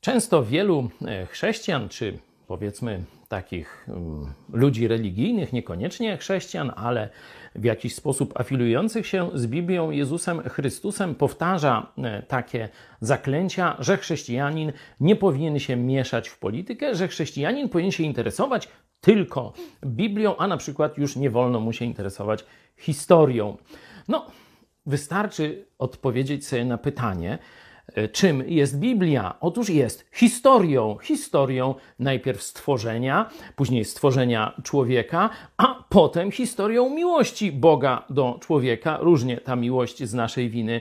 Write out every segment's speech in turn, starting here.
Często wielu e, chrześcijan, czy powiedzmy takich um, ludzi religijnych, niekoniecznie chrześcijan, ale w jakiś sposób afilujących się z Biblią Jezusem Chrystusem, powtarza e, takie zaklęcia, że chrześcijanin nie powinien się mieszać w politykę, że chrześcijanin powinien się interesować tylko Biblią, a na przykład już nie wolno mu się interesować historią. No, wystarczy odpowiedzieć sobie na pytanie, czym jest Biblia? Otóż jest historią. Historią najpierw stworzenia, później stworzenia człowieka, a potem historią miłości Boga do człowieka. Różnie ta miłość z naszej winy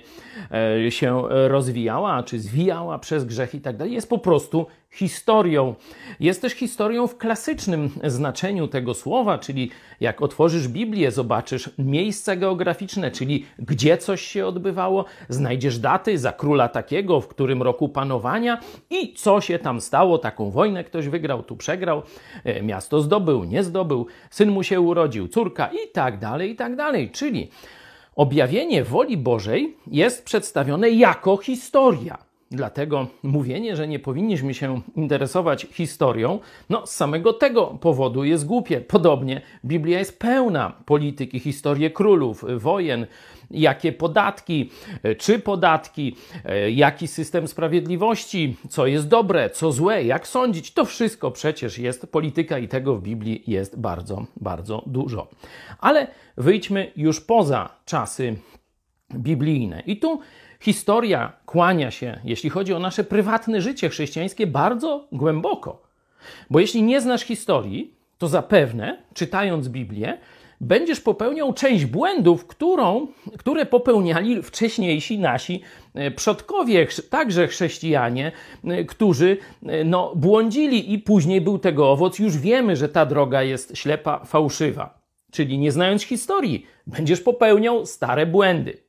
e, się rozwijała, czy zwijała przez grzech i tak dalej. Jest po prostu historią. Jest też historią w klasycznym znaczeniu tego słowa, czyli jak otworzysz Biblię, zobaczysz miejsca geograficzne, czyli gdzie coś się odbywało, znajdziesz daty za króla takiego, w którym roku panowania i co się tam stało. Taką wojnę ktoś wygrał, tu przegrał, e, miasto zdobył, nie zdobył, syn mu się urodził, córka i tak dalej, i tak dalej. Czyli objawienie woli Bożej jest przedstawione jako historia. Dlatego mówienie, że nie powinniśmy się interesować historią, no z samego tego powodu jest głupie. Podobnie Biblia jest pełna polityki, historii królów, wojen, jakie podatki, czy podatki, jaki system sprawiedliwości, co jest dobre, co złe, jak sądzić. To wszystko przecież jest polityka i tego w Biblii jest bardzo, bardzo dużo. Ale wyjdźmy już poza czasy biblijne. I tu Historia kłania się, jeśli chodzi o nasze prywatne życie chrześcijańskie, bardzo głęboko. Bo jeśli nie znasz historii, to zapewne, czytając Biblię, będziesz popełniał część błędów, którą, które popełniali wcześniejsi nasi e, przodkowie, także chrześcijanie, e, którzy e, no, błądzili i później był tego owoc. Już wiemy, że ta droga jest ślepa, fałszywa. Czyli nie znając historii, będziesz popełniał stare błędy.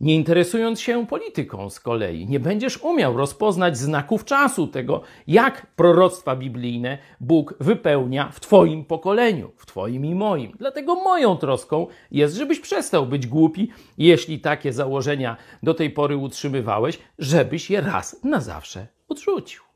Nie interesując się polityką z kolei, nie będziesz umiał rozpoznać znaków czasu tego, jak proroctwa biblijne Bóg wypełnia w Twoim pokoleniu, w Twoim i moim. Dlatego moją troską jest, żebyś przestał być głupi, jeśli takie założenia do tej pory utrzymywałeś, żebyś je raz na zawsze odrzucił.